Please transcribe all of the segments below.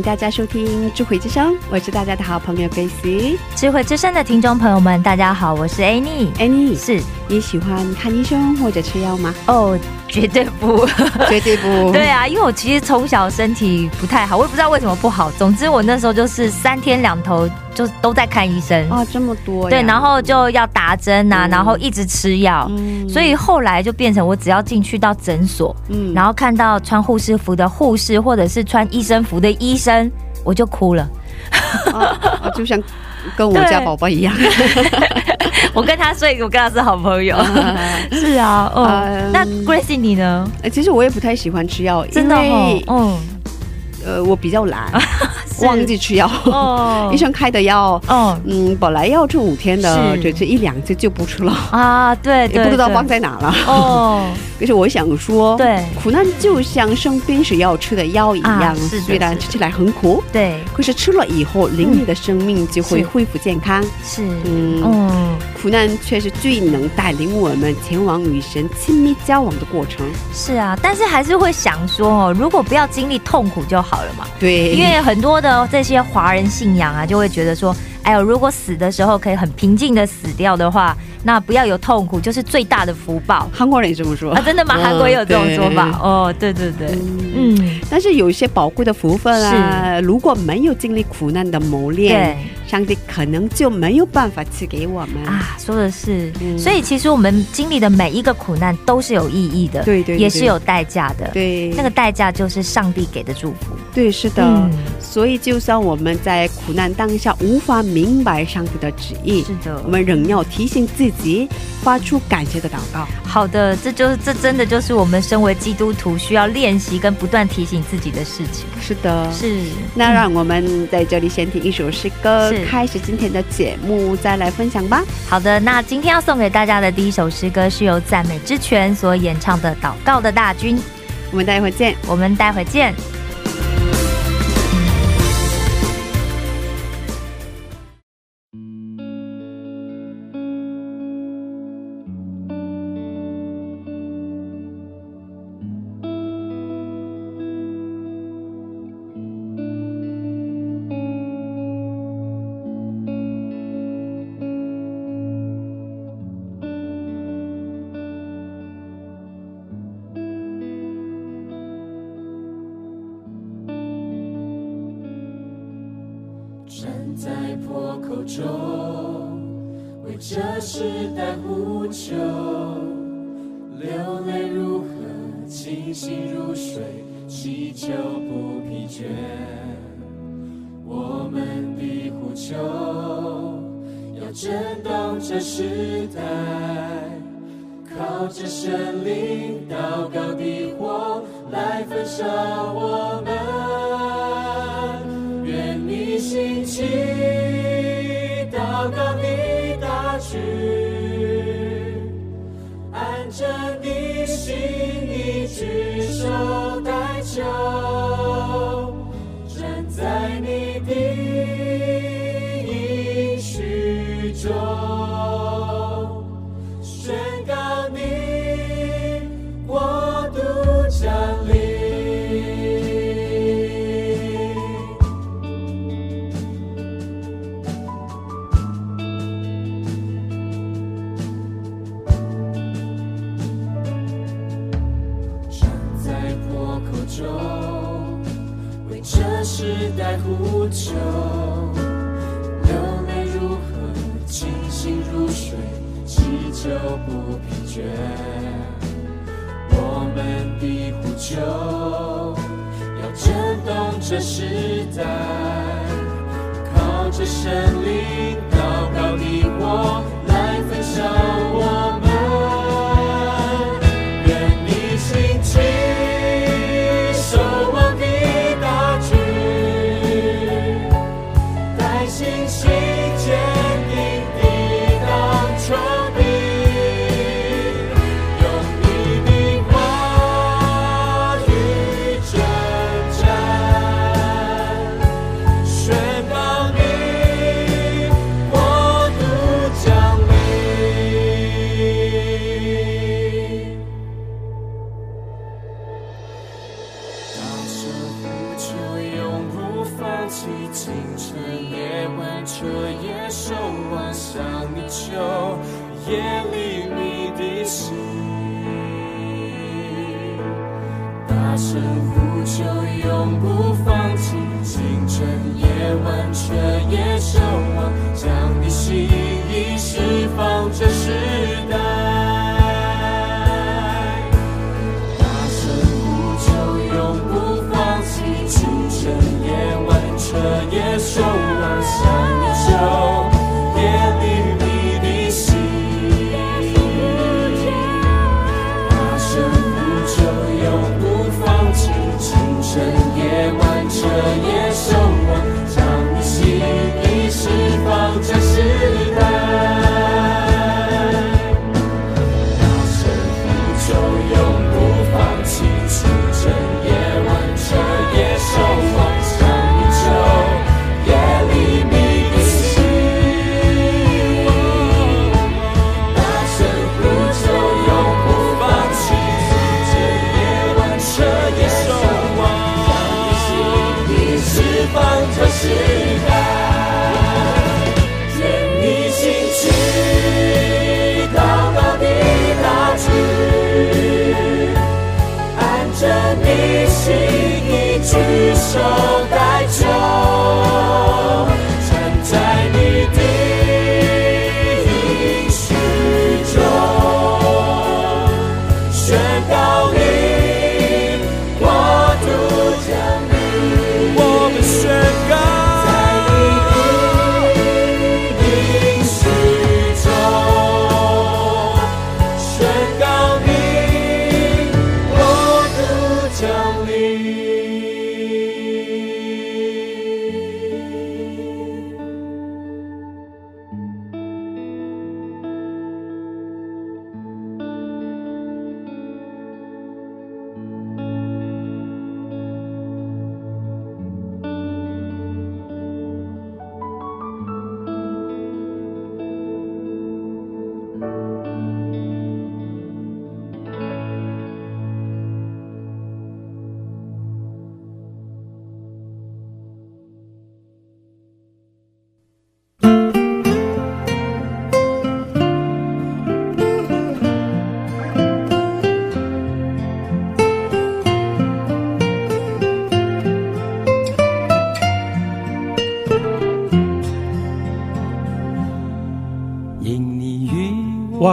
迎大家收听智慧之声，我是大家的好朋友 Grace。智慧之声的听众朋友们，大家好，我是 Annie。Annie，是你喜欢看医生或者吃药吗？哦，绝对不。绝对不。对啊，因为我其实从小身体不太好，我也不知道为什么不好。总之我那时候就是三天两头就都在看医生。啊，这么多呀。对，然后就要打针呐、嗯然后一直吃药，嗯所以后来就变成我只要进去到诊所，嗯然后看到穿护士服的护士或者是穿医生服的医生，我就哭了。啊啊就像跟我家宝宝一样。我跟他，所以我跟他是好朋友。是啊，哦，嗯。那 Gracie 你呢？哎其实我也不太喜欢吃药，真的嗯，呃我比较懒，忘记吃药。哦。医生开的药，哦。嗯，本来要吃五天的，是。这这一两次就不吃了，啊，对对，也不知道对。放在哪了。哦，可是我想说，对。苦难就像生病时要吃的药一样，啊是虽然吃起来很苦，对。可是吃了以后，灵里的生命就会恢复健康。是，嗯，嗯，苦难却是最能带领我们前往与神亲密交往的过程。是啊，但是还是会想说哦，如果不要经历痛苦就好了嘛。对，因为很多的这些华人信仰啊，就会觉得说，哎呦，如果死的时候可以很平静的死掉的话，那不要有痛苦，就是最大的福报。韩国人也这么说。啊！真的吗？嗯韩国也有这种说法。对。哦，对对对，嗯。嗯，但是有一些宝贵的福分啊，如果没有经历苦难的磨练，对上帝可能就没有办法赐给我们。啊，说的是，嗯。所以其实我们经历的每一个苦难都是有意义的，对对对也是有代价的，对，那个代价就是上帝给的祝福，对是的。嗯。所以，就算我们在苦难当下无法明白上帝的旨意，是的。我们仍要提醒自己，发出感谢的祷告。好的，这就是这真的就是我们身为基督徒需要练习跟不断提醒自己的事情。是的，是，那让我们在这里先听一首诗歌是，开始今天的节目，再来分享吧。好的，那今天要送给大家的第一首诗歌是由赞美之泉所演唱的《祷告的大军》，我们待会儿见。我们待会见。不疲倦。我们的呼求要震动这时代，靠着神灵祷告的火来焚烧我们。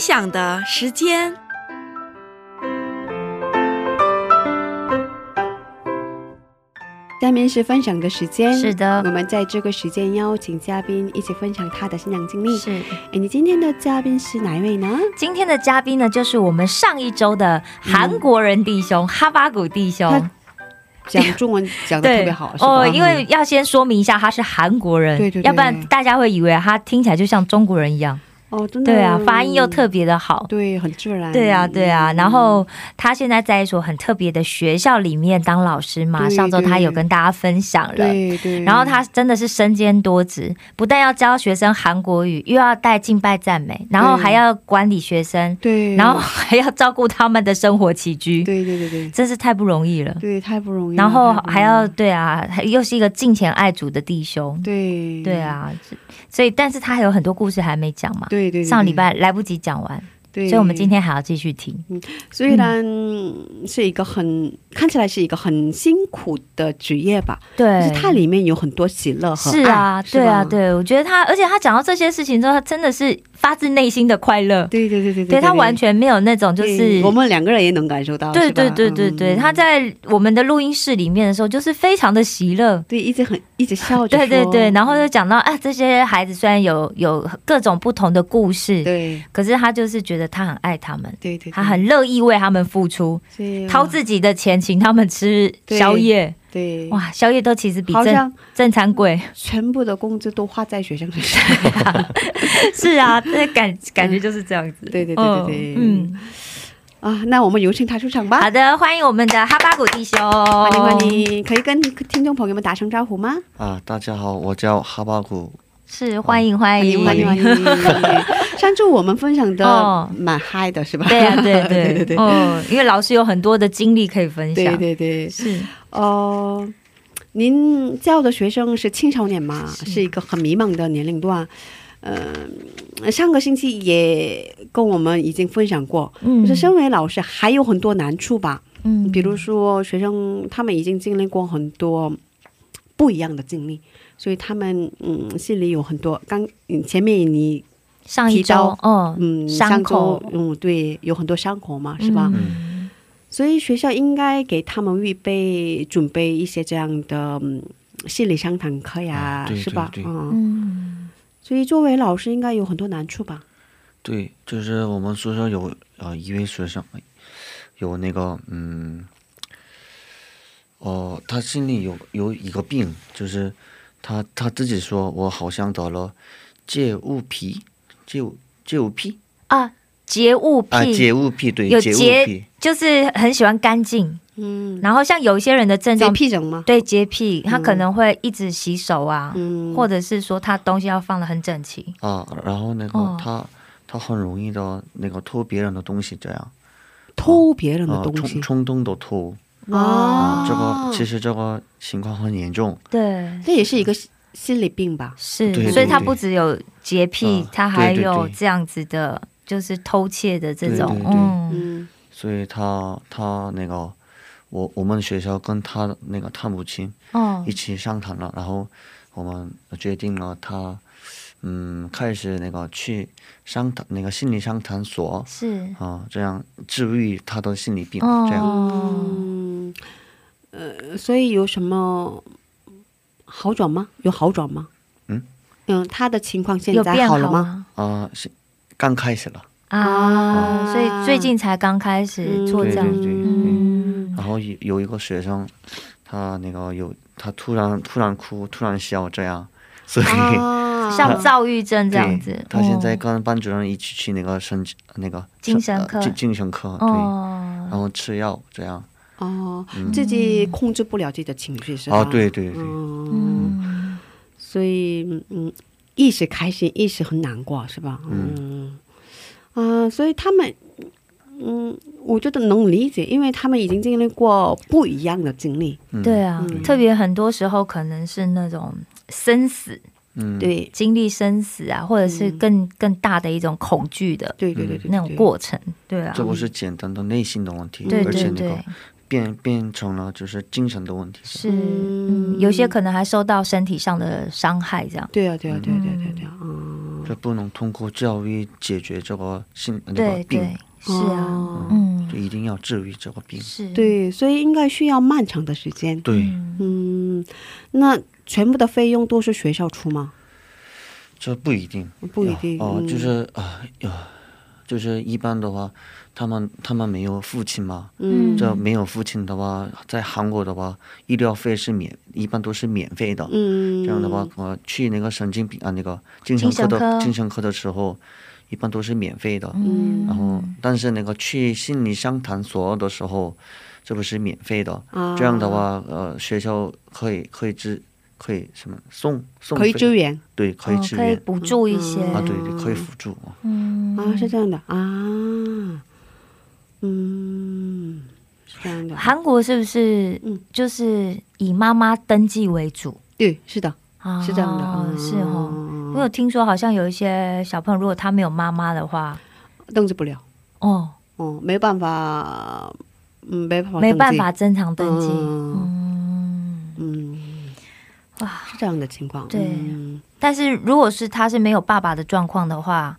分享的时间。下面是分享的时间，是的我们在这个时间邀请嘉宾一起分享他的新娘经历。是哎，你今天的嘉宾是哪一位呢？今天的嘉宾呢，就是我们上一周的韩国人弟兄、哈巴谷弟兄。讲中文讲的特别好，哦，因为要先说明一下，他是韩国人，对对对要不然大家会以为他听起来就像中国人一样。哦，真的，对啊，发音又特别的好。对，很自然。对啊，对啊，然后他现在在一所很特别的学校里面当老师嘛，上周他有跟大家分享了。对对，然后他真的是身兼多职，不但要教学生韩国语，又要带敬拜赞美，然后还要管理学生，对，然后还要照顾他们的生活起居，对对对对。真是太不容易了。对，太不容易。然后还要对啊，还又是一个敬虔爱主的弟兄，对。对，啊，所以但是他还有很多故事还没讲嘛，对对对，上礼拜来不及讲完，对，所以我们今天还要继续听。虽然是一个很看起来是一个很辛苦的职业吧，但对是它里面有很多喜乐和是啊，爱对啊，，对，我觉得他，而且他讲到这些事情之后，他真的是发自内心的快乐，对对对对对他完全没有那种就是我们两个人也能感受到，对对对对对，嗯他在我们的录音室里面的时候，就是非常的喜乐。对一直很一直笑着对对对，然后就讲到啊，这些孩子虽然有有各种不同的故事，对。可是他就是觉得他很爱他们，对对，他很乐意为他们付出，对掏自己的钱请他们吃宵夜。对哇，宵夜都其实比正好像正餐贵。全部的工资都花在学生身上。是啊，那感 感觉就是这样子。对对对对对嗯，啊，那我们有请他出场吧。好的，欢迎我们的哈巴谷弟兄，欢欢迎欢。迎，可以跟听众朋友们打声招呼吗？啊，大家好，我叫哈巴谷。是欢迎欢欢迎迎欢迎欢迎！上次我们分享的哦蛮嗨的是吧？对啊，对对 对对对嗯，因为老师有很多的经历可以分享。对对对，是哦，您教的学生是青少年嘛，是一个很迷茫的年龄段。呃，上个星期也跟我们已经分享过，嗯就是身为老师还有很多难处吧。嗯比如说学生他们已经经历过很多不一样的经历，所以他们嗯心里有很多刚嗯前面你上一周提到，嗯嗯伤口嗯对有很多伤口嘛是吧？嗯所以学校应该给他们预备准备一些这样的、嗯、心理商谈课呀，啊对是吧？嗯，嗯所以作为老师应该有很多难处吧？对，就是我们宿舍有呃一位学生，有那个嗯，哦、他心里有有一个病，就是他他自己说，我好像得了戒物癖，戒物戒物癖？啊，洁物啊，癖戒物癖对，有戒物洁癖。就是很喜欢干净，嗯，然后像有一些人的症状洁状，癖什么？对洁癖，他可能会一直洗手啊，嗯，或者是说他东西要放的很整齐。啊，然后那个、哦。他他很容易的那个偷别人的东西，这样。偷别人的啊，东西。冲冲动的偷啊啊，这个其实这个情况很严重。对，这也是一个心心理病吧？是，对所以他不只有洁癖啊，他还有这样子的，就是偷窃的这种，对对对。嗯，嗯所以他他那个我我们学校跟他那个他母亲哦一，起商谈了，然后我们决定了他嗯开始那个去商谈那个心理商谈所是，啊，这样治愈他的心理病，哦。这样。嗯，呃，所以有什么好转吗？有好转吗？嗯？嗯，他的情况现在好了吗？吗？啊是刚开始了，啊，啊。所以最近才刚开始做这样，对对对。嗯，然后有有一个学生，他那个有他突然突然哭突然笑这样，所以。啊，像躁郁症这样子，他现在哦跟班主任一起去那个神那个精神科。呃精精神科，对，然哦，后吃药这样。哦，嗯。自己控制不了自己的情绪是吧？哦，对对对，嗯，嗯，所以嗯，一时开心，一时很难过，是吧？嗯，啊、所以他们，嗯，我觉得能理解，因为他们已经经历过不一样的经历，嗯。对，啊嗯，特别很多时候可能是那种生死，嗯，对，经历生死啊，或者是更更大的一种恐惧的对对对对，那种，过程，对啊。这，不是简单的内心的问题，对对而且那个对，变变成了就是精神的问题。是，有些可能还受到身体上的伤害，这样，对啊，对啊，对啊，对啊，对对啊，嗯，这不能通过教育解决这个心那个对病。对，，是啊，哦。嗯。就，一定要治愈这个病。是，对，所以应该需要漫长的时间。对，嗯。嗯，那全部的费用都是学校出吗？这不一定，不一定哦、嗯就是啊呀、就是一般的话，他们他们没有父亲嘛，嗯这没有父亲的话，在韩国的话，医疗费是免，一般都是免费的。嗯，这样的话，我去那个神经病啊，那个精神科的精神科精神科的时候，一般都是免费的。嗯然后，但是那个去心理商谈所的时候，这不是免费的。啊这样的话，呃，学校可以可以支可以什么送送可以费支援。对，可以哦支援、可以补助一些。啊，对对，可以辅助。嗯。啊，是这样的。啊，嗯，是这样的，韩国是不是嗯。就是以妈妈登记为主？对，是的，啊是这样的，嗯。是哦。我有听说，好像有一些小朋友，如果他没有妈妈的话，登记不了，哦，哦，没办法，嗯，没办法，没办法，正常登记。嗯。嗯，嗯，哇！是这样的情况，对。嗯。但是如果是他是没有爸爸的状况的话，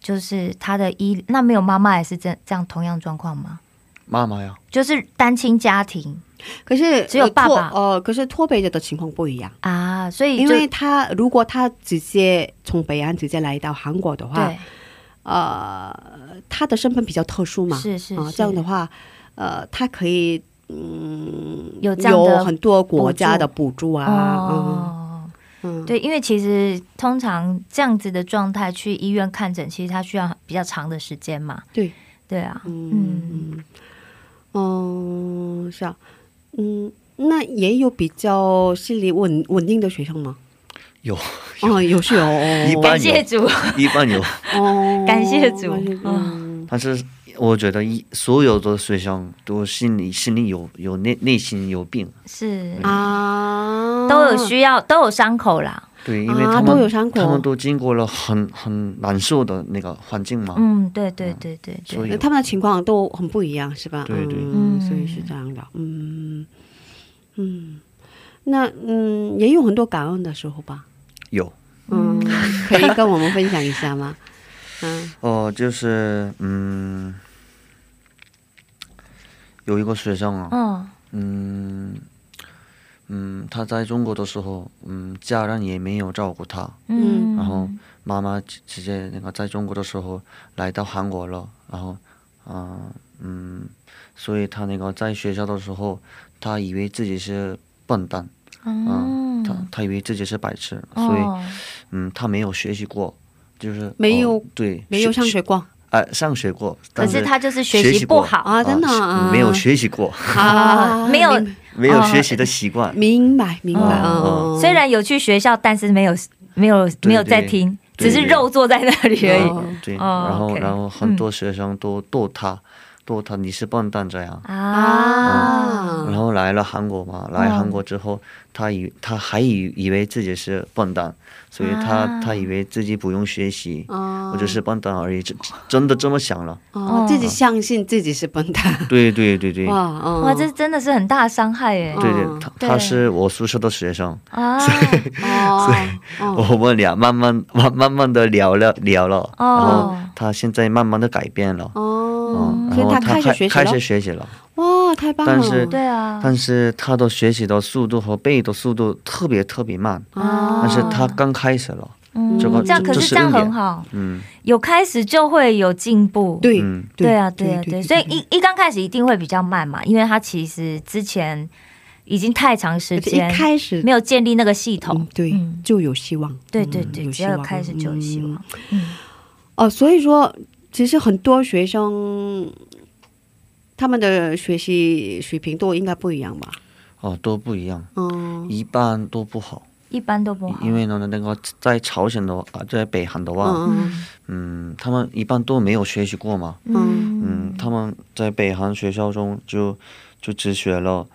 就是他的医那没有妈妈也是这这样同样状况吗？妈妈呀，就是单亲家庭。可是只有爸爸。呃，可是脱北者的情况不一样，啊，所以因为他如果他直接从北韩直接来到韩国的话，对。呃，他的身份比较特殊嘛，是是。这样的话，呃，他可以嗯有这样的有很多国家的补助啊，哦，嗯。嗯，对，因为其实通常这样子的状态去医院看诊，其实他需要比较长的时间嘛。对，对啊，嗯，嗯嗯，是啊，嗯，那也有比较心理稳稳定的学生吗？有哦，有是有，哦。一般感谢主，一般有，哦，感谢主嗯但是我觉得一所有的学生都心里心里有有内内心有病，是。啊，都有需要，都有伤口啦。对，因为啊他们、都有伤口。他们都经过了很很难受的那个环境嘛，嗯，对对对对对，所以呃他们的情况都很不一样，是吧？对对。嗯，嗯。所以是这样的，嗯。嗯，那嗯也有很多感恩的时候吧，有。嗯，可以跟我们分享一下吗？嗯。哦、就是嗯，有一个学生啊，嗯。嗯嗯，他在中国的时候，嗯，家人也没有照顾他，嗯，然后妈妈直直接那个在中国的时候来到韩国了，然后，啊嗯，所以他那个在学校的时候，他以为自己是笨蛋，嗯，他他以为自己是白痴，所以哦嗯，他没有学习过，就是没有哦对没有上学过哎、上学过，可但是他就是学学习不好啊，真的没有学习过，啊，没有没有学习的习惯，明白明白，哦嗯，虽然有去学校，但是没有没有对没有在听，只是肉坐在那里而已。哦对，哦然后然后很多学生都逗他，逗他你是笨蛋这样。啊，然后来了韩国嘛，来韩国之后，他以他还以以为自己是笨蛋，所以他、啊。他以为自己不用学习，哦。我就是笨蛋而已，真真的这么想了。哦，自己相信自己是笨蛋，对对对对，哇，嗯哇，这真的是很大的伤害耶！对嗯对，他对他是我宿舍的学生，啊，哦哦。我们俩慢慢慢慢慢的聊了聊了，然后哦，他现在慢慢的改变了，哦，嗯，所以他然后他开始学习了开始，学习了。哇，太棒了，但是对啊，但是他的学习的速度和背的速度特别特别慢，啊。但是他刚开始了，嗯。这样可是这样很好，嗯。有开始就会有进步。对嗯，对啊，对啊，对，所以一一刚开始一定会比较慢嘛，因为他其实之前已经太长时间一开始没有建立那个系嗯统。对嗯。就有希望，嗯对对对，只要有开始就有希望嗯。嗯哦，所以说其实很多学生他们的学习水平都应该不一样吧？哦都不一样，嗯一般都不好，一般都不好，因为呢那个在朝鲜的啊在北韩的话，嗯嗯，他们一般都没有学习过嘛，嗯。嗯，他们在北韩学校中就就只学了。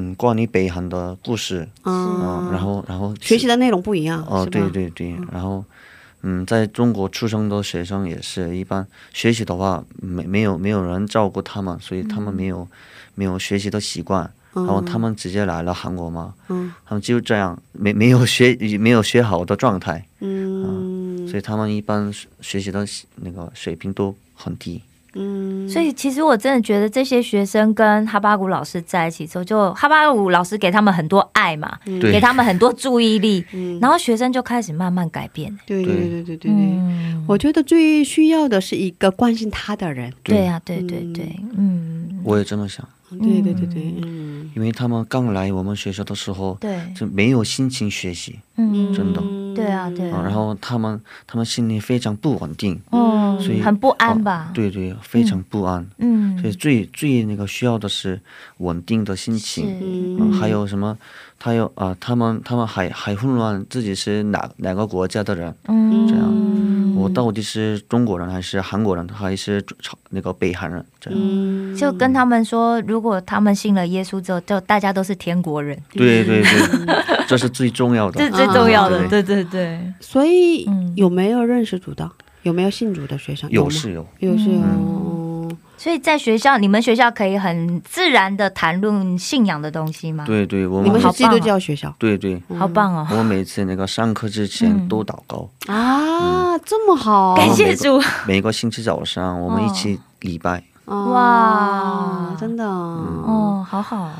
嗯，关于北韩的故事，嗯嗯，然后然后学习的内容不一样，哦，对对对，然后，嗯，在中国出生的学生也是一般学习的话，没没有没有人照顾他们，所以他们没有、没有学习的习惯，然后他们直接来了韩国嘛，嗯。他们就这样没没有学没有学好的状态，嗯，所以他们一般学习的那个水平都很低。嗯，所以其实我真的觉得这些学生跟哈巴谷老师在一起之后，就哈巴谷老师给他们很多爱嘛，对。给他们很多注意力，嗯。然后学生就开始慢慢改变。对对对。对对对我觉得最需要的是一个关心他的人。对呀、对对对，嗯，我也这么想，对对对对，嗯。因为他们刚来我们学校的时候对，就没有心情学习，嗯，真的。对啊对啊，然后他们他们心里非常不稳定，嗯，所以很不安吧？对对，非常不安。嗯，所以最最那个需要的是稳定的心情，还有什么？他有啊、他们他们还还混乱自己是哪哪个国家的人？嗯，这样我到底是中国人还是韩国人还是朝那个北韩人？这样，嗯就跟他们说，如果他们信了耶稣之后，就大家都是天国人，对对对，这是最重要的。这是最重要的。啊对对对，所以嗯有没有认识主的？有没有信主的学生？有是有，有是有。所以在学校，你们学校可以很自然的谈论信仰的东西吗？，对对，我你们们是基督教学校？对对，好棒哦！我每次那个上课之前都祷告，啊？这么好，感谢主，每个星期早上我们一起礼拜。哇，真的哦，好好，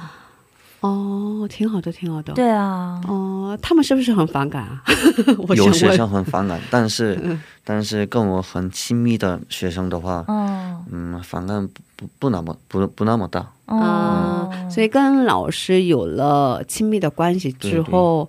哦，挺好的，挺好的。对啊，哦，他们是不是很反感啊？我有学生很反感，但是 但是跟我很亲密的学生的话，哦嗯，反感不不不那么不不那么大。啊，嗯，所以跟老师有了亲密的关系之后，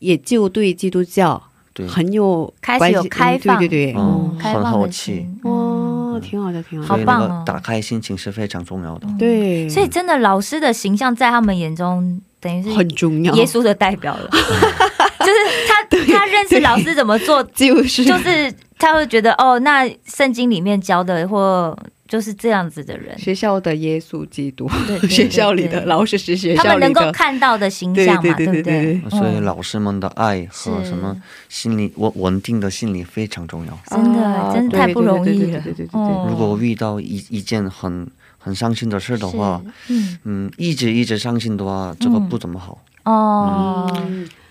也就对基督教对，很有开始有开放。嗯对对对，嗯开放的很好奇心，哦，挺好的，挺好的。好棒哦打开心情是非常重要的。对，所以真的老师的形象在他们眼中等于是很重要。耶稣的代表了，就是他他认识老师怎么做，就是。就是他会觉得哦，那圣经里面教的或就是这样子的人，学校的耶稣基督，对 学校里的老师，学校里他们能够看到的形象嘛，对不对？所以老师们的爱和什么心理稳稳定的心理非常重要，真的，真的太不容易了。如果遇到一一件很很伤心的事的话，嗯，一直一直伤心的话，这个不怎么好。哦。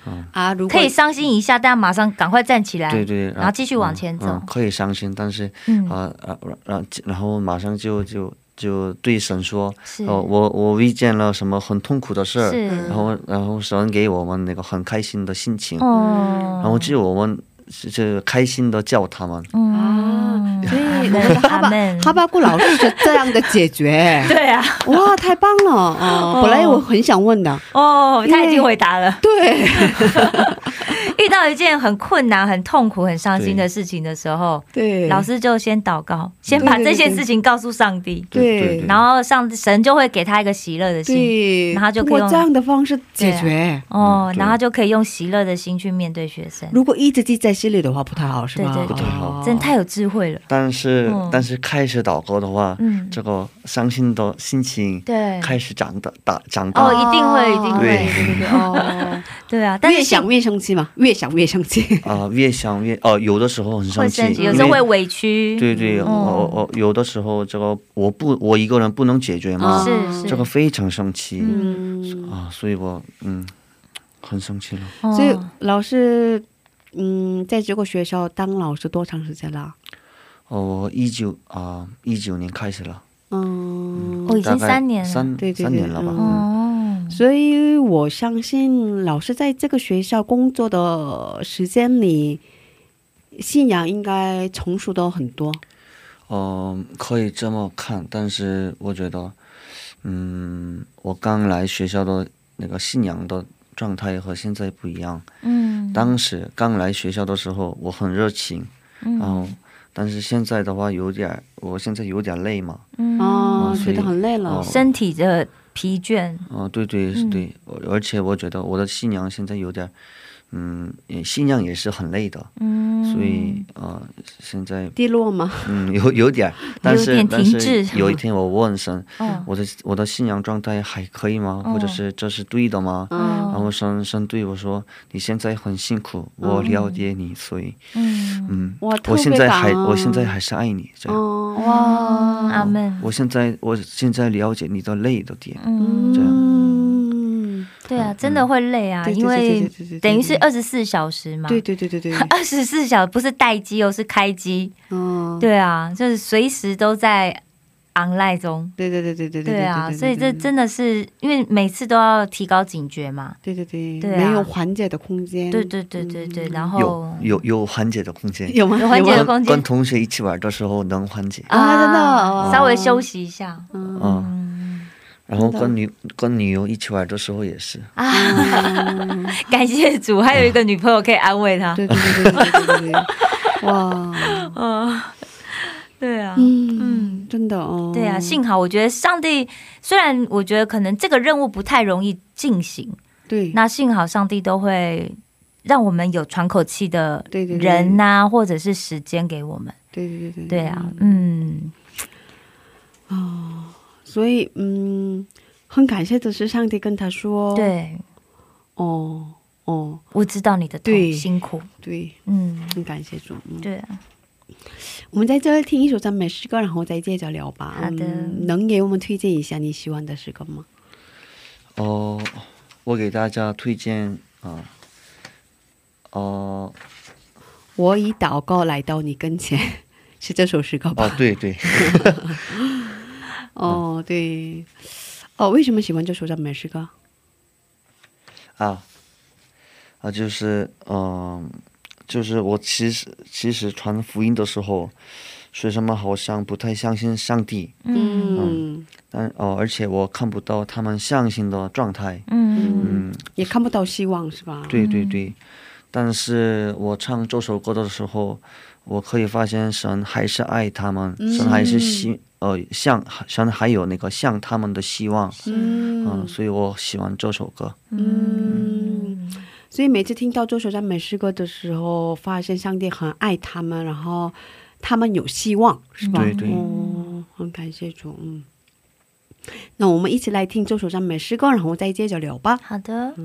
嗯。啊，如果可以伤心一下，但马上赶快站起来，对对，然后继续往前走。嗯，可以伤心，但是嗯，啊啊，然然后马上就就就对神说，我我遇见了什么很痛苦的事儿，然后然后神给我们那个很开心的心情，哦，然后只有我们是是开心的叫他们，嗯，所以我觉得哈巴哈巴古老师是这样的解决，对啊，哇，太棒了哦！本来我很想问的，哦，他已经回答了。对，遇 到一件很困难、很痛苦、很伤心的事情的时候，对，老师就先祷告，先把这些事情告诉上帝，对然后上神就会给他一个喜乐的心。对，然后就可以用这样的方式解决。哦，然后就可以用喜乐的心去面对学生，如果一直记在心里的话，不太好，是吧？对对对。不太好。真太有智慧了。但是、嗯。但是开始祷告的话，嗯。这个伤心的心情对，开始长大大长大，哦一定会一定会。对。对对对哦，对啊，但是越想越生气嘛，越想越生气。啊、越想越哦、有的时候很生气，有时候会委屈。对对，嗯我我有的时候这个我不我一个人不能解决嘛？是是，这个非常生气、嗯，啊，所以我嗯很生气了。所以老师，嗯，在这个学校当老师多长时间了？哦，我一九啊一九年开始了，嗯，哦已经三年了三对三年了吧？嗯哦，所以我相信老师在这个学校工作的时间里，信仰应该成熟的很多。嗯，可以这么看，但是我觉得，嗯，我刚来学校的那个信仰的状态和现在不一样。嗯，当时刚来学校的时候，我很热情，然后，但是现在的话有点儿，我现在有点累嘛。嗯觉得很累了哦。身体的疲倦，哦，对对嗯对，我而且我觉得我的新娘现在有点儿，嗯，也信仰也是很累的，嗯，所以呃，现在低落吗？嗯有有点儿，但是点但停滞是有一天我问神，哦我的我的信仰状态还可以吗？哦。或者是这是对的吗？嗯。然后神神对我说：“你现在很辛苦，我了解你，所以嗯，嗯，我现在还我现在还是爱你这样。哦，哇，阿门，我现在我现在了解你的累的点，嗯，这样。嗯，对啊，真的会累啊，因为等于是二十四小时嘛。对对对对对，二十四小时不是待机哦，是开机。嗯，对啊，就是随时都在 online 中。对对对对对对啊，所以这真的是因为每次都要提高警觉嘛。对对对，对啊没有缓解的空间。对对对对对，然后有有缓解的空间，有吗？有缓解的空间跟同学一起玩的时候能缓解。啊真的哦稍微休息一下。嗯嗯，然后跟女跟女友一起玩的时候也是。啊，感谢主，还有一个女朋友可以安慰他。对对对对对对，哇。嗯，对啊，嗯嗯，真的哦，对啊，幸好我觉得上帝虽然我觉得可能这个任务不太容易进行，对，那幸好上帝都会让我们有喘口气的人呐，或者是时间给我们，对对对对，对啊，嗯，哦。所以嗯，很感谢的是上帝跟他说，，对，哦哦，我知道你的痛对辛苦，对，嗯，很感谢主，嗯，对啊，我们在这儿听一首赞美诗歌，然后再接着聊吧。好的。嗯能给我们推荐一下你喜欢的诗歌吗？哦，我给大家推荐啊，哦、我以祷告来到你跟前，是这首诗歌吧？哦，对对，哦，对，哦，为什么喜欢这首赞美诗歌？啊，啊，就是嗯、就是我其实其实传福音的时候，学生们好像不太相信上帝，嗯。但哦，而且我看不到他们相信的状态，嗯。嗯，也看不到希望是吧？对对对，但是我唱这首歌的时候，我可以发现神还是爱他们，神还是希呃像像还有那个像他们的希望，嗯、嗯所以我喜欢这首歌。嗯，所以每次听到这首赞美诗歌的时候，发现上帝很爱他们，然后他们有希望，是吧？对对。哦，很感谢主，嗯。那我们一起来听这首赞美诗歌，然后再接着聊吧。好的，哈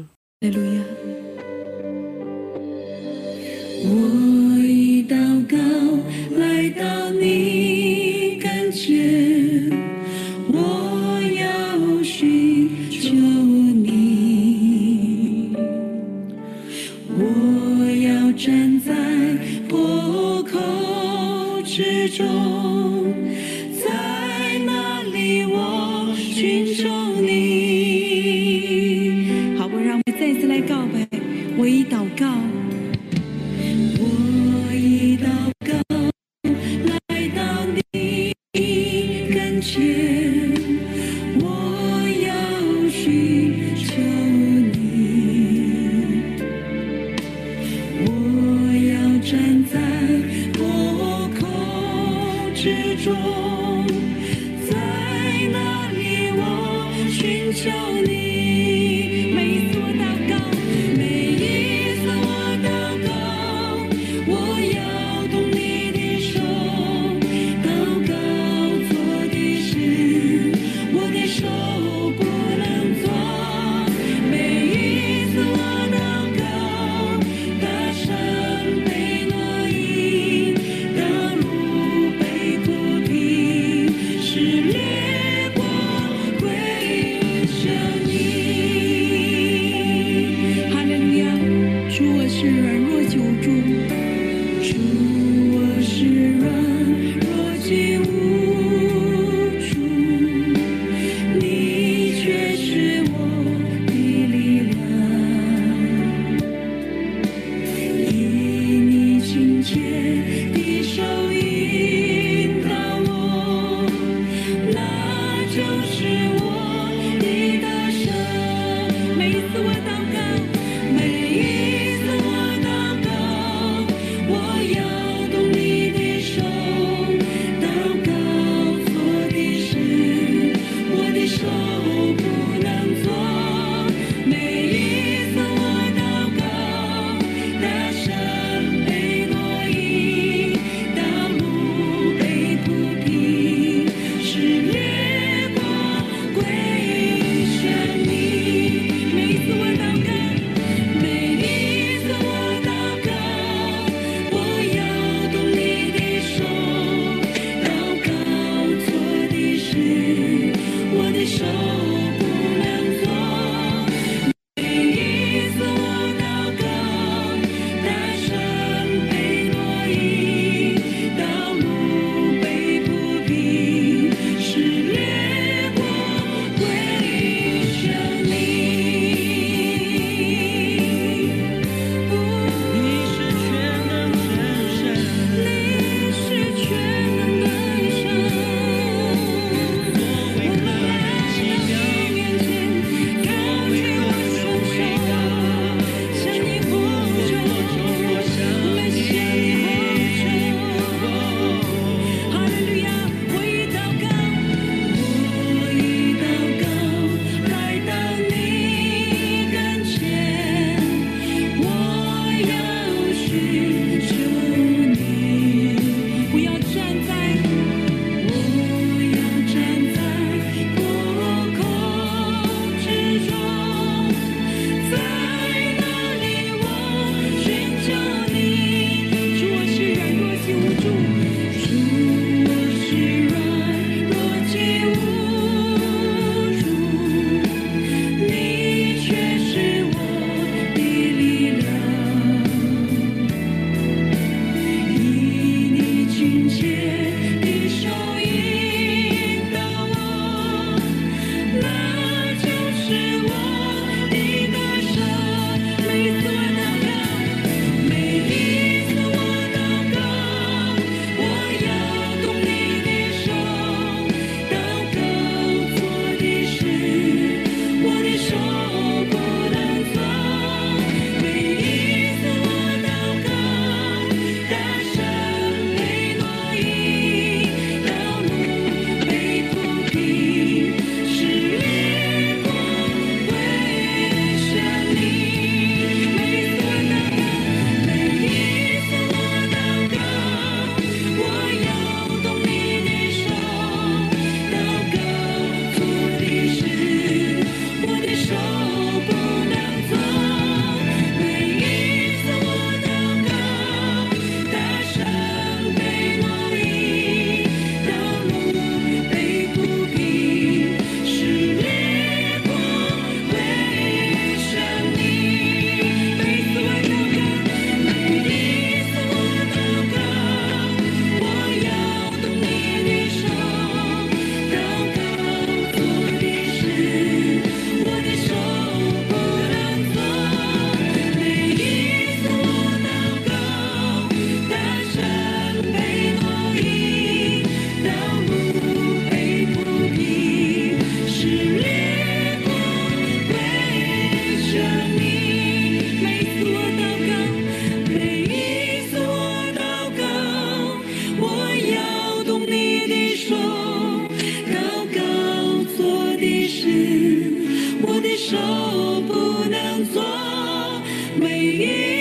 you.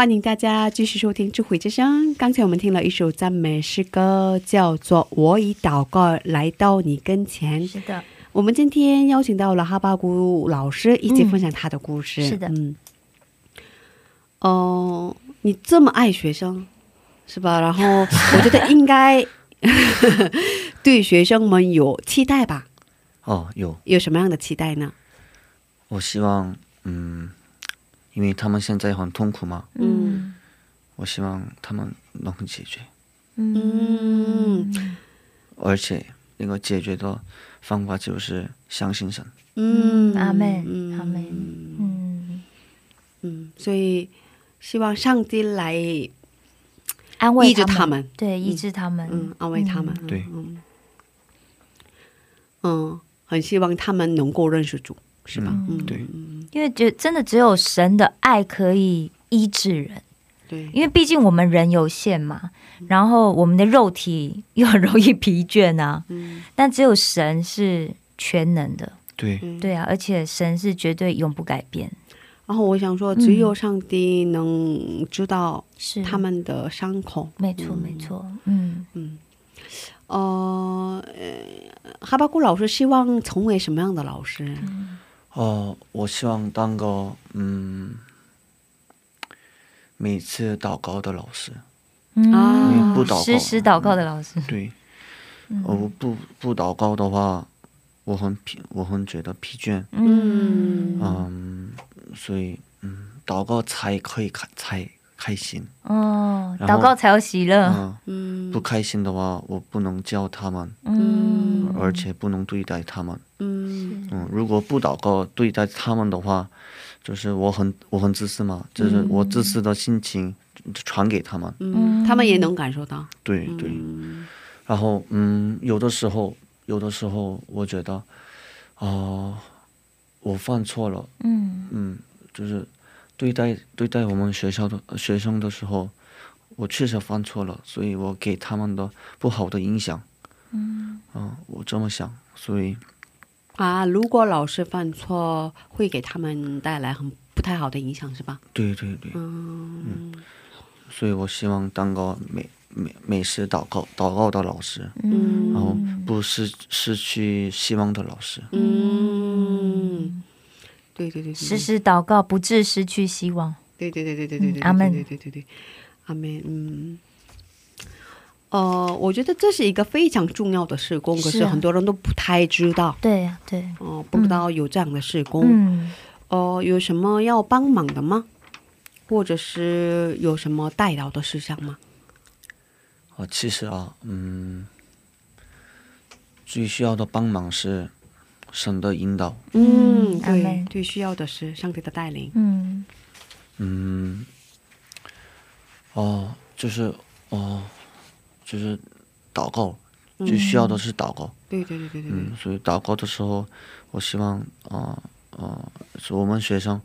欢迎大家继续收听《智慧之声》。刚才我们听了一首赞美诗歌，叫做《我以祷告来到你跟前》。是的，我们今天邀请到了哈巴谷老师一起分享他的故事。嗯是的嗯，哦、你这么爱学生，是吧？然后 我觉得应该 对学生们有期待吧？哦，有，有什么样的期待呢？我希望，嗯，因为他们现在很痛苦嘛，嗯。我希望他们能解决，嗯。而且那个解决的方法就是相信神。嗯，阿妹嗯。阿妹，嗯，嗯，所以希望上帝来安慰他们，对，医治他们，嗯，安慰他们，嗯。对嗯，嗯，很希望他们能够认识主，是吧？对。因为觉真的只有神的爱可以医治人，对，因为毕竟我们人有限嘛，然后我们的肉体又很容易疲倦啊，嗯。但只有神是全能的，对，嗯对啊，而且神是绝对永不改变，然后我想说，只有上帝能知道是。他，们的伤口。没错没错，嗯。嗯，呃，呃哈巴谷老师希望成为什么样的老师？哦，我希望当个嗯，每次祷告的老师。嗯。啊因为不祷告时时祷告的老师，对，嗯。我不不祷告的话，我很疲，我很觉得疲倦。嗯。嗯，所以嗯，祷告才可以看才开心。哦，祷告才有喜乐，嗯，嗯。不开心的话，我不能教他们，嗯，而且不能对待他们。嗯。嗯，如果不祷告对待他们的话，就是我很我很自私嘛，就是我自私的心情传给他们。嗯，他们也能感受到。对对。嗯然后嗯，有的时候有的时候我觉得，啊、我犯错了，嗯。嗯，就是对待对待我们学校的呃学生的时候，我确实犯错了，所以我给他们的不好的影响，嗯。啊、我这么想，所以啊，如果老师犯错，会给他们带来很不太好的影响，是吧？对对对，嗯。所以我希望当个美美美式祷告祷告的老师，嗯。然后不失失去希望的老师。嗯，对对对对，时时祷告，不致失去希望。对对对对对对对，嗯阿门对对对对，阿门。嗯，呃，我觉得这是一个非常重要的事工，可是很多人都不太知道，对呀，对，哦、不知道有这样的事工。嗯哦、有什么要帮忙的吗？或者是有什么代劳的事项吗？哦，其实啊，嗯，最需要的帮忙是神的引导。嗯，对最需要的是上帝的带领。嗯。嗯，哦，就是哦，就是祷告，最需要的是祷告。对对对对对。对，嗯，所以祷告的时候，我希望啊啊，是我们学生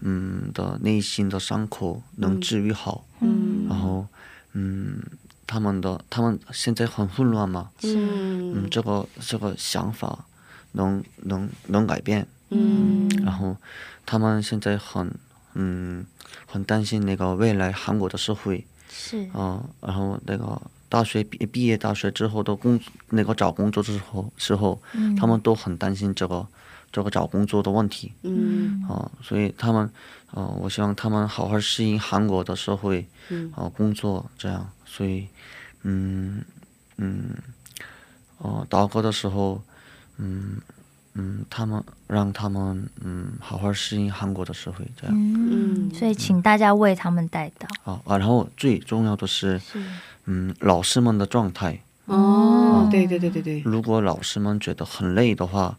嗯的内心的伤口能治愈好，嗯。然后嗯，他们的他们现在很混乱嘛，嗯，嗯这个这个想法能能能改变，嗯。然后他们现在很嗯很担心那个未来韩国的社会。是。啊、然后那个大学毕毕业大学之后的工那个找工作之后时候，嗯。他们都很担心这个这个找工作的问题。嗯。啊、所以他们啊、我希望他们好好适应韩国的社会嗯。啊、工作这样，所以嗯嗯哦、祷告的时候嗯嗯他们让他们嗯好好适应韩国的社会这样。嗯，所以请大家为他们带到。啊啊，然后最重要的是是。嗯老师们的状态，哦，对对对对对，如果老师们觉得很累的话，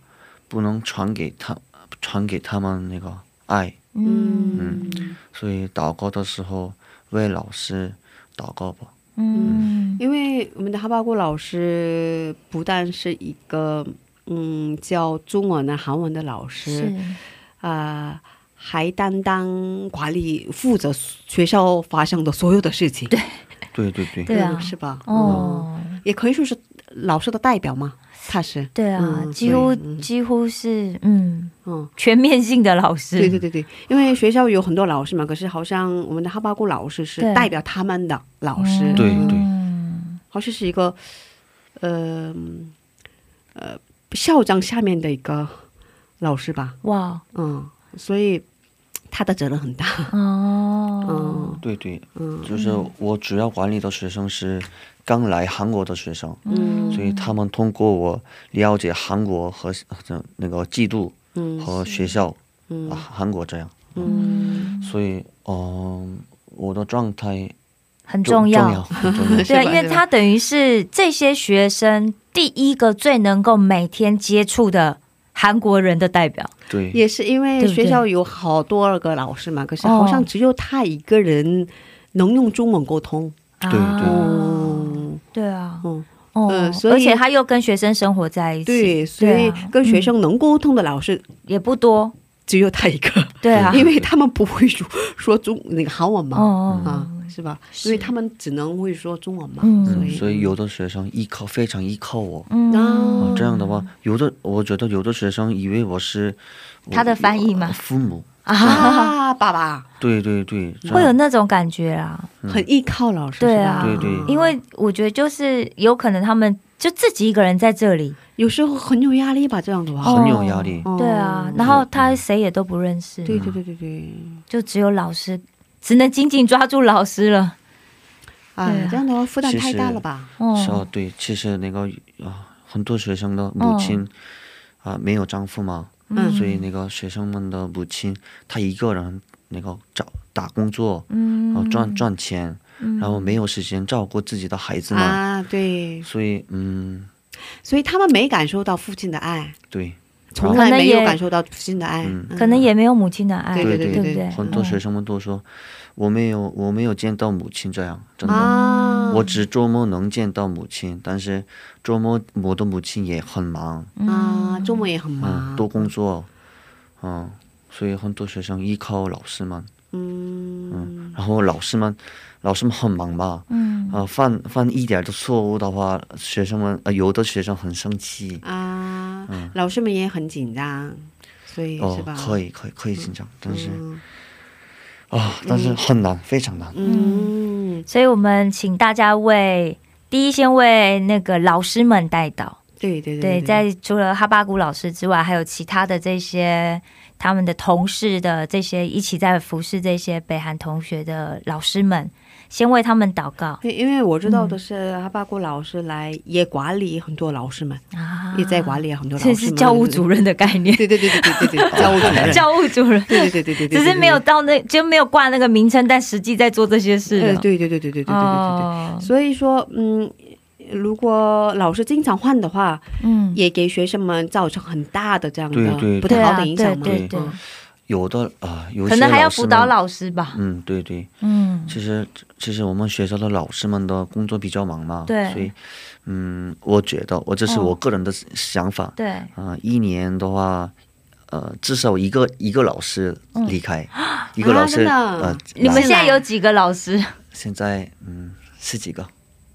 不能传给他传给他们那个爱，嗯。所以祷告的时候为老师祷告吧。嗯。因为我们的哈巴谷老师不但是一个嗯教中文的、韩文的老师是。啊、还担当管理负责学校发生的所有的事情，对。对对对，对啊。是吧？哦，也可以说是老师的代表嘛。他是，对啊，嗯几乎嗯。几乎是嗯。嗯，全面性的老师。对对对对，因为学校有很多老师嘛，可是好像我们的哈巴谷老师是代表他们的老师，对对。嗯。好像是一个，呃呃校长下面的一个老师吧，哇。嗯，所以他的责任很大，哦，嗯。对对，嗯。就是我主要管理的学生是刚来韩国的学生，嗯。所以他们通过我了解韩国和呃那个季度嗯和学校嗯。啊韩国这样，嗯，所以嗯、我的状态很重重要。重要很重要。对因为他等于是这些学生第一个最能够每天接触的韩国人的代表。对。也是因为学校有好多个老师嘛，可是好像哦只有他一个人能用中文沟通，对对。对啊，嗯，哦呃所以而且他又跟学生生活在一起，对，所以跟学生能沟通的老师也不多，只有他一个，对啊，因为他们不会说说中那个韩文嘛，哦。啊，是吧？是。因为他们只能会说中文嘛，嗯。所以。所以有的学生依靠非常依靠我。嗯。这样的话，有的我觉得有的学生以为我是我他的翻译嘛。父母，啊，爸爸。对对对，会有那种感觉啊，很依靠老师，对啊。对对。因为我觉得就是有可能他们就自己一个人在这里，有时候很有压力吧，这样的话，很有压力。哦。对啊，然后他谁也都不认识，对对对对对，就只有老师，只能紧紧抓住老师了。啊。这样的话负担太大了吧？是啊哦，，对，其实那个啊，很多学生的母亲啊没有丈夫嘛，嗯。所以那个学生们的母亲她一个人那个找打工作，嗯。然后赚赚钱，嗯。然后没有时间照顾自己的孩子嘛，啊，对，所以嗯，所以他们没感受到父亲的爱，对，从来没有感受到父亲的爱，嗯。可能也没有母亲的爱，对对对不对？很多学生们都说我没有我没有见到母亲这样，真的。啊，我只周末能见到母亲，但是周末我的母亲也很忙，啊，周末也很嗯，忙，多工作，嗯，所以很多学生依靠老师们，嗯。嗯，然后老师们，老师们很忙吧，嗯。呃，犯犯一点的错误的话，学生们呃有的学生很生气，啊嗯，老师们也很紧张，所以哦是吧？，可以可以可以紧张，但是嗯。啊，但是很难，非常难，嗯，所以我们请大家为第一先为那个老师们带祷，对对对，在除了哈巴谷老师之外，还有其他的这些他们的同事的这些一起在服侍这些北韩同学的老师们，先为他们祷告。对，因为我知道的是，阿巴谷老师来也管理很多老师们，啊。也在管理很多老师这，是教务主任的概念，对，对对对对对对，教务主任，教务主任。对对对对对对，只是没有到那就没有挂那个名称，但实际在做这些事。对对对对对对对对对对，哦。所以说，嗯，如果老师经常换的话，嗯，也给学生们造成很大的这样的不太好的影响嘛。对对，嗯有的啊、可能还要辅导，老师吧。嗯，对对，嗯，其实其实我们学校的老师们的工作比较忙嘛，对。所以嗯，我觉得我这是哦我个人的想法，对，啊、一年的话，呃，至少一个一个老师离开，一个啊老师、啊呃，你们现在有几个老师？现在嗯十几个，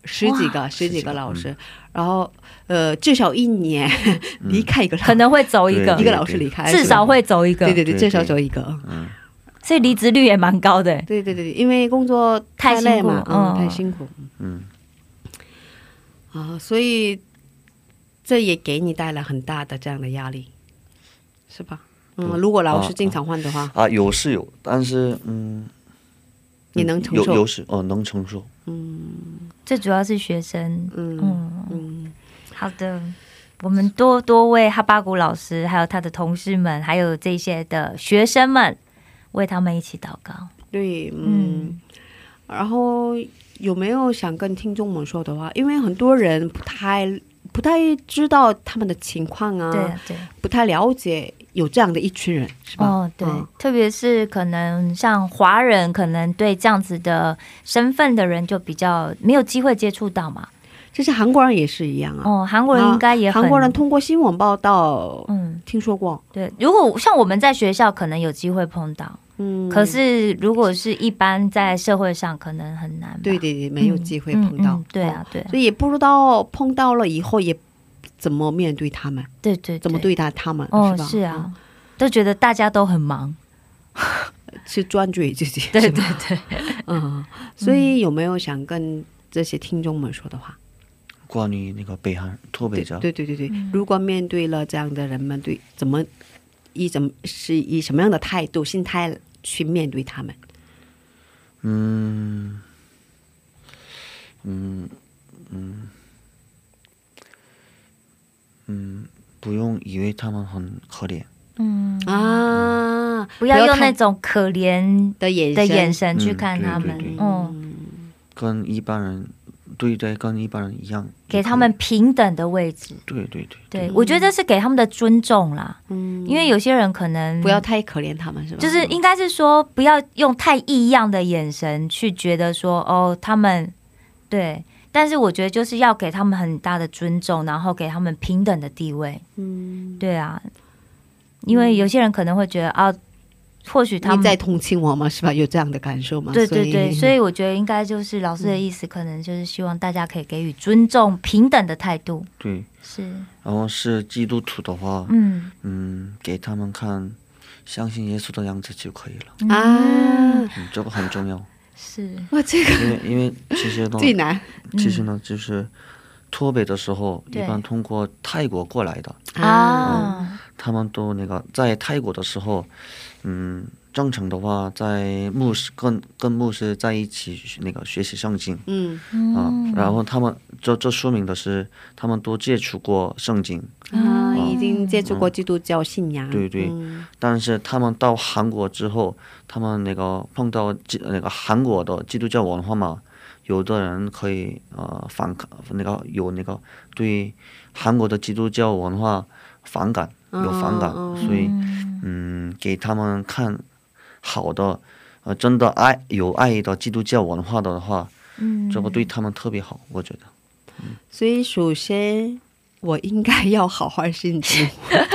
十几个十几个老师，然后呃，至少一年 离开一个老可能会走一个。一个老师离开，至少会走一个。对，对对，至少走一个。嗯，所以离职率也蛮高的。对对对，因为工作太累嘛，嗯，嗯。太辛苦。嗯，啊，所以这也给你带来很大的这样的压力，是吧？嗯，如果老师啊经常换的话，啊，有是有，但是嗯，你能承受？有有时哦能承受，最主要是学生。嗯嗯，嗯，好的。我们多多为哈巴谷老师，还有他的同事们，还有这些的学生们，为他们一起祷告。对，嗯嗯，然后有没有想跟听众们说的话？因为很多人不太不太知道他们的情况啊，对啊对。不太了解有这样的一群人，是吧？哦，对，嗯特别是可能像华人，可能对这样子的身份的人就比较没有机会接触到嘛。其实韩国人也是一样啊。哦，韩国人应该也很韩国人通过新闻报道、嗯，听说过，对。如果像我们在学校可能有机会碰到，嗯，可是如果是一般在社会上，可能很难。对对对，没有机会碰到，嗯嗯嗯对啊，对啊。所以也不知道碰到了以后也怎么面对他们，对对，怎么对待他们，哦是，吧？是啊，都觉得大家都很忙，嗯，是专注于自己，对对对，嗯，所以有没有想跟这些听众们说的话？关于那个北韩脱北者，对对对如果面对了这样的人们，对怎么以怎么是以什么样的态度、心态去面对他们？嗯，嗯嗯嗯，不用以为他们很可怜，嗯，啊，不要用那种可怜的眼的眼神，神去看他们对对对，嗯，跟一般人对待跟一般人一样，给他们平等的位置。对对对对，我觉得这是给他们的尊重啦，嗯，因为有些人可能不要太可怜他们，是吧？就是应该是说，不要用太异样的眼神去觉得说，哦，他们对，但是我觉得就是要给他们很大的尊重，然后给他们平等的地位。嗯，对啊，因为有些人可能会觉得啊，或许他们在同情我吗？是吧？有这样的感受吗？对对对，所以 以我觉得应该就是老师的意思，可能就是希望大家可以给予尊重、平等的态度。对。是，然后是基督徒的话，嗯嗯，给他们看相信耶稣的样子就可以了，啊，嗯，这个很重要，是，哇，这个因为因为其实呢，最难其实呢就是脱北的时候，一般通过泰国过来的，啊，他们都那个在泰国的时候，嗯，正常的话，在牧师跟跟牧师在一起那个学习圣经。嗯。啊、嗯。然后他们这这说明的是他们都接触过圣经，啊，嗯已经接触过基督教信仰，对对嗯。但是他们到韩国之后，他们那个碰到基那个韩国的基督教文化嘛，有的人可以呃反抗那个有那个对韩国的基督教文化反感，有反感，嗯所以嗯。给他们看好的呃真的爱有爱的基督教文化的话，嗯。这个对他们特别好，我觉得。所以首先我应该要好好信主，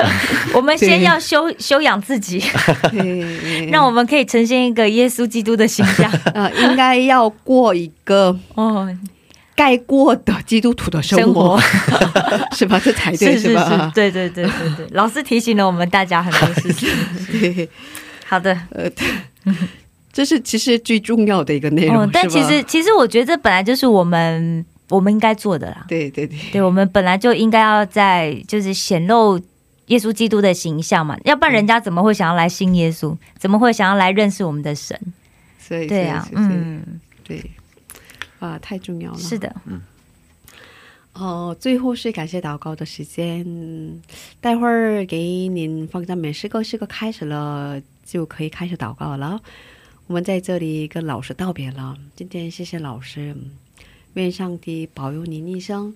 我们先要修修养自己，对。让我们可以呈现一个耶稣基督的形象。呃应该要过一个哦，该过的基督徒的生生活活，是吧？这才对，是是吧？是，对对对对对，老师提醒了我们大家很多事情。对，好的，呃 这是其实最重要的一个内容，哦，但其实其实我觉得这本来就是我们我们应该做的啦。对对对，对，我们本来就应该要在就是显露耶稣基督的形象嘛，要不然人家怎么会想要来信耶稣？怎么会想要来认识我们的神？所以对啊，，嗯，嗯，对，啊，太重要了。是的，嗯哦，最后是感谢祷告的时间，待会儿给您放赞美诗歌，诗歌开始了就可以开始祷告了。我们在这里跟老师道别了，今天谢谢老师，嗯愿上帝保佑您一生，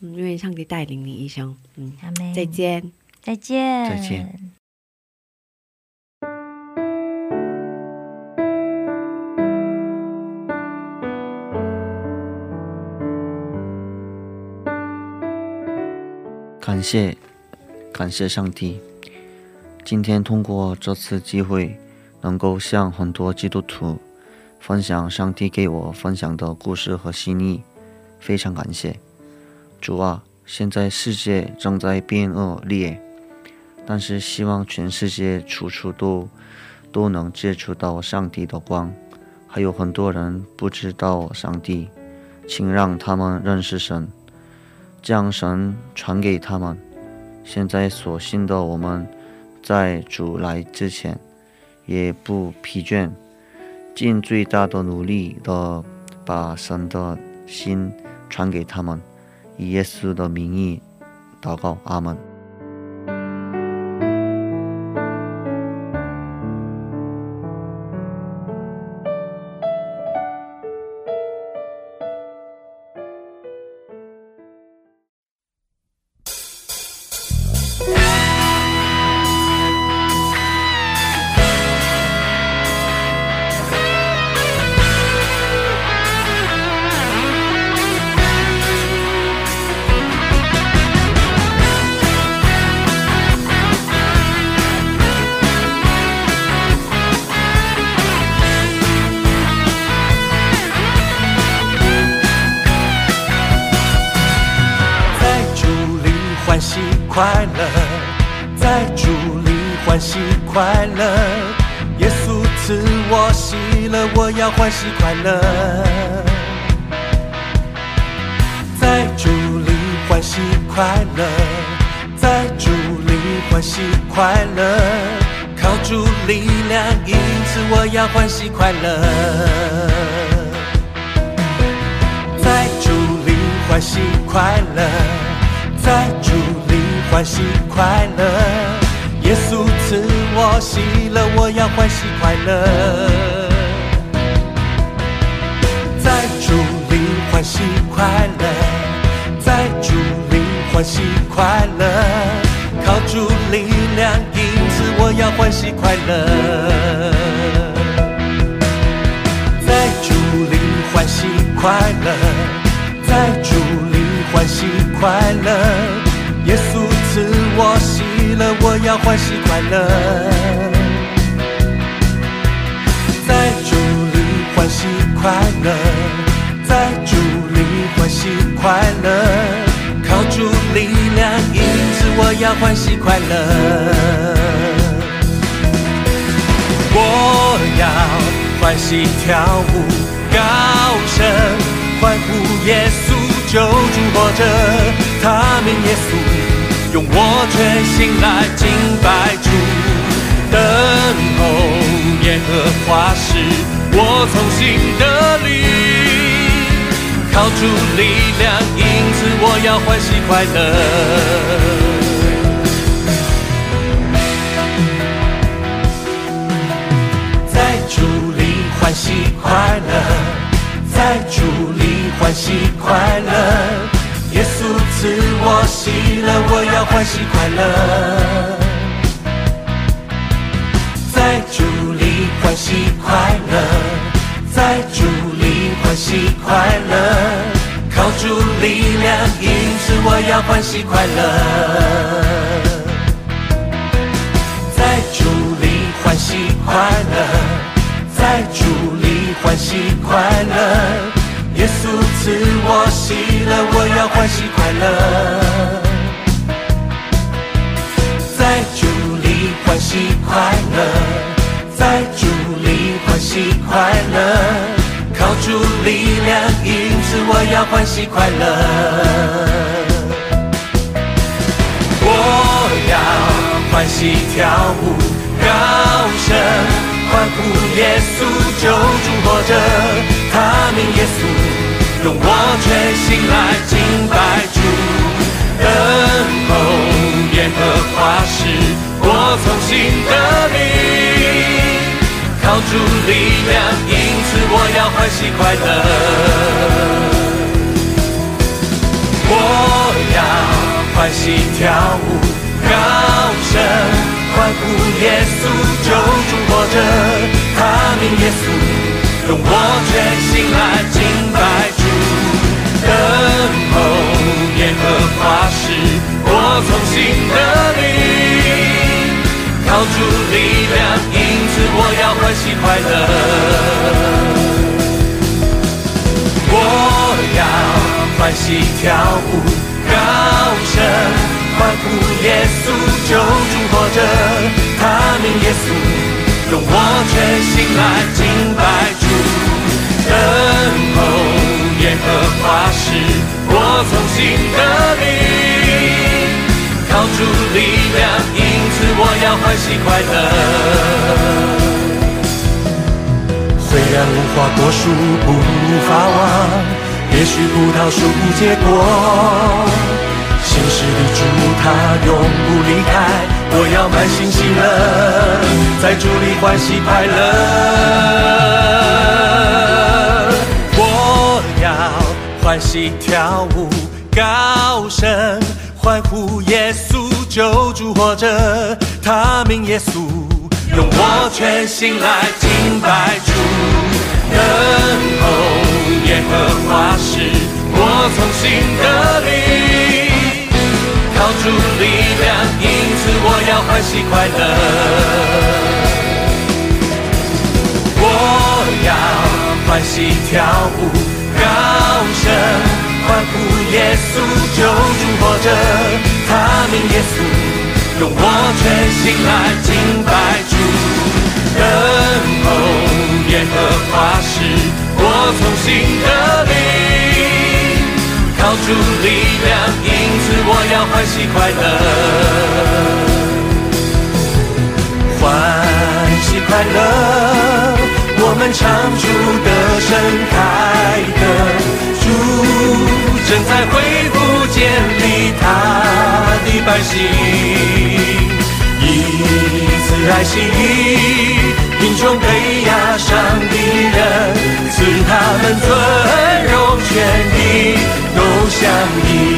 嗯，愿上帝带领您一生，嗯，再，见。再见，再见。感谢，感谢上帝。今天通过这次机会，能够向很多基督徒分享上帝给我分享的故事和心意，非常感谢。主啊，现在世界正在变恶劣，但是希望全世界处处都都能接触到上帝的光。还有很多人不知道上帝，请让他们认识神，将神传给他们。现在所信的我们，在主来之前，也不疲倦，尽最大的努力的把神的心传给他们。以耶稣的名义祷告，阿门。在主里欢喜快乐，靠主力量，因此我要欢喜快乐。我要欢喜跳舞，高声欢呼耶稣救主活着，他名耶稣，用我全心来敬拜主，等候耶和华时，我从心得力，靠主力量，因此我要欢喜快乐。在主里欢喜快乐，在主里欢喜快乐。耶稣赐我喜乐，我要欢喜快乐。在主里欢喜快乐，在主里欢喜快乐。靠主力量，因此我要欢喜快乐。在主里欢喜快乐，在主里欢喜快乐。耶稣赐我喜乐，我要欢喜快乐。在主里欢喜快乐，在主里欢喜快乐。靠主力量，因此我要欢喜快乐。我要欢喜跳舞，高声欢呼耶稣救主活着，他名耶稣，用我全心来敬拜主，等候耶和华时，我从新得你，靠主力量，因此我要欢喜快乐。我要欢喜跳舞，高声欢呼耶稣救主活着，他名耶稣，用我全心来敬拜主，等候耶和华时，我从新得你，靠主力量，因此我要欢喜快乐。我要欢喜跳舞，高声欢呼耶稣救主活着，他名耶稣，用我全心来敬拜主，等候耶和华时，我从心得力，靠主力量，因此我要欢喜快乐。虽然无花果树不发旺，也许葡萄树不结果，心事的主他永不离开，我要满心喜乐，在主里欢喜快乐。我要欢喜跳舞，高声欢呼耶稣救主活着，他名耶稣。用我全心来敬拜主，等候耶和华时，我从心得力，靠主力量，因此我要欢喜快乐。我要欢喜跳舞，高声欢呼耶稣救主活着，他名耶稣。用我全心来敬拜主。等候耶和华时，我从心得力，靠主力量，因此我要欢喜快乐。欢喜快乐，我们唱出歌声百姓，以此来洗贫穷被压伤的人，赐他们尊荣权利都相依。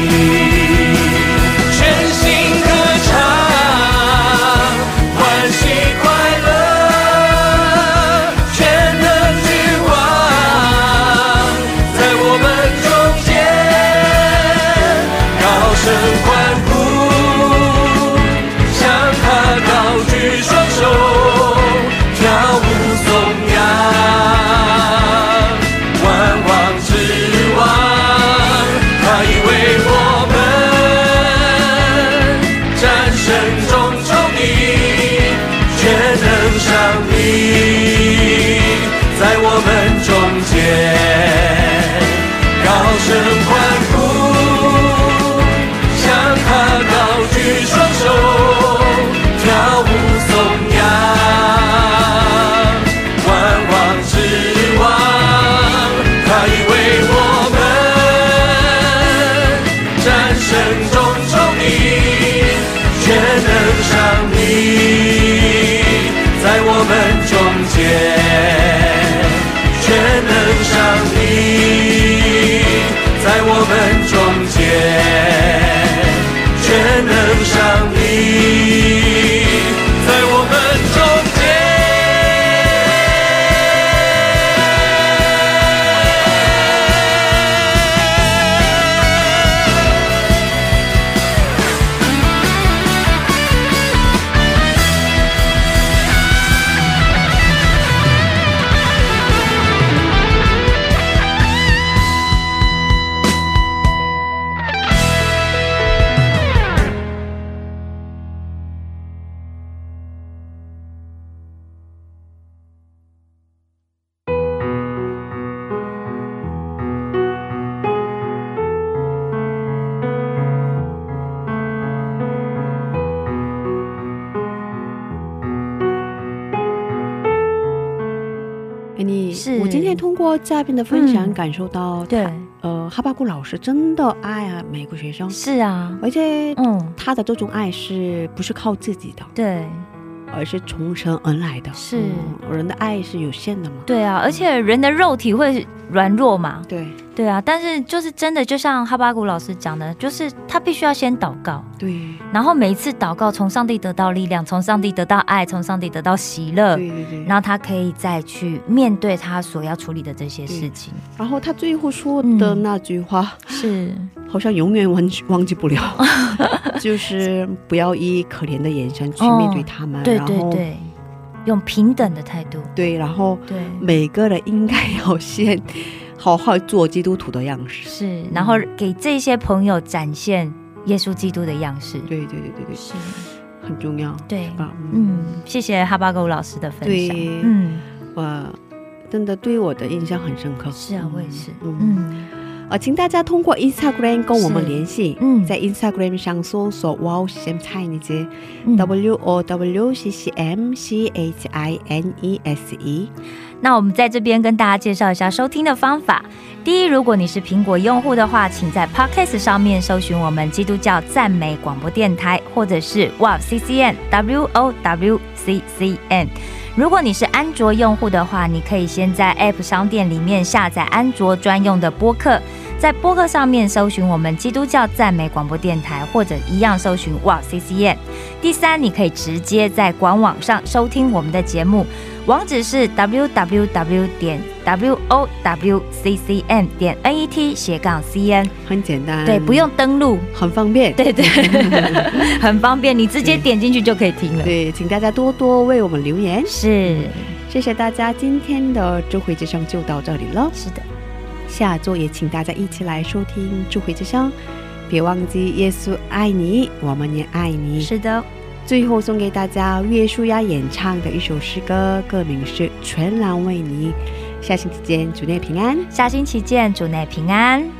嘉宾的分享，嗯。感受到对，呃，哈巴谷老师真的爱啊每个学生，是啊，而且嗯，他的这种爱是不是靠自己的，对。而是从神而来的。是。嗯人的爱是有限的嘛？对啊，而且人的肉体会软弱嘛，对对啊，但是就是真的，就像哈巴谷老师讲的，就是他必须要先祷告，对。然后每一次祷告，从上帝得到力量，从上帝得到爱，从上帝得到喜乐，对对对。然后他可以再去面对他所要处理的这些事情。然后他最后说的嗯那句话，是，好像永远忘记忘记不了，就是不要以可怜的眼神去面对他们，哦对对对，用平等的态度，对然后对，每个人应该要先好好做基督徒的样式。是，然后给这些朋友展现耶稣基督的样式。对对对对对，是，很重要，对是，吧？嗯，谢谢哈巴狗老师的分享。对嗯，我真的对我的印象很深刻。是啊，我也是。嗯嗯，呃，请大家通过 Instagram 跟我们联系，嗯在 Instagram 上搜索 Wow CCM Chinese 嗯 W O W C C M C H I N E S E。那我们在这边跟大家介绍一下收听的方法。第一，如果你是苹果用户的话，请在 Podcast 上面搜寻我们基督教赞美广播电台，或者是 Wow CCN W O W C C N。如果你是安卓用户的话，你可以先在 App 商店里面下载安卓专用的播客，在播客上面搜寻我们基督教赞美广播电台，或者一样搜寻 Wow CCN。第三，你可以直接在官网上收听我们的节目。网址是 www 点 w o w c c n 点 n e t 斜杠 c n，很简单，对，不用登录，很方便。对对，很方便，你直接点进去就可以听了。对，请大家多多为我们留言，是谢谢大家。今天的智慧之声就到这里了，是的，下周也请大家一起来收听智慧之声。别忘记耶稣爱你，我们也爱你。是的，最后送给大家岳舒雅演唱的一首诗歌，歌名是《全然为你》。下星期见，主内平安。下星期见，主内平安。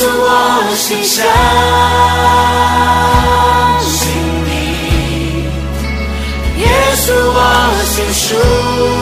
主，我信相信你。耶稣，我信属。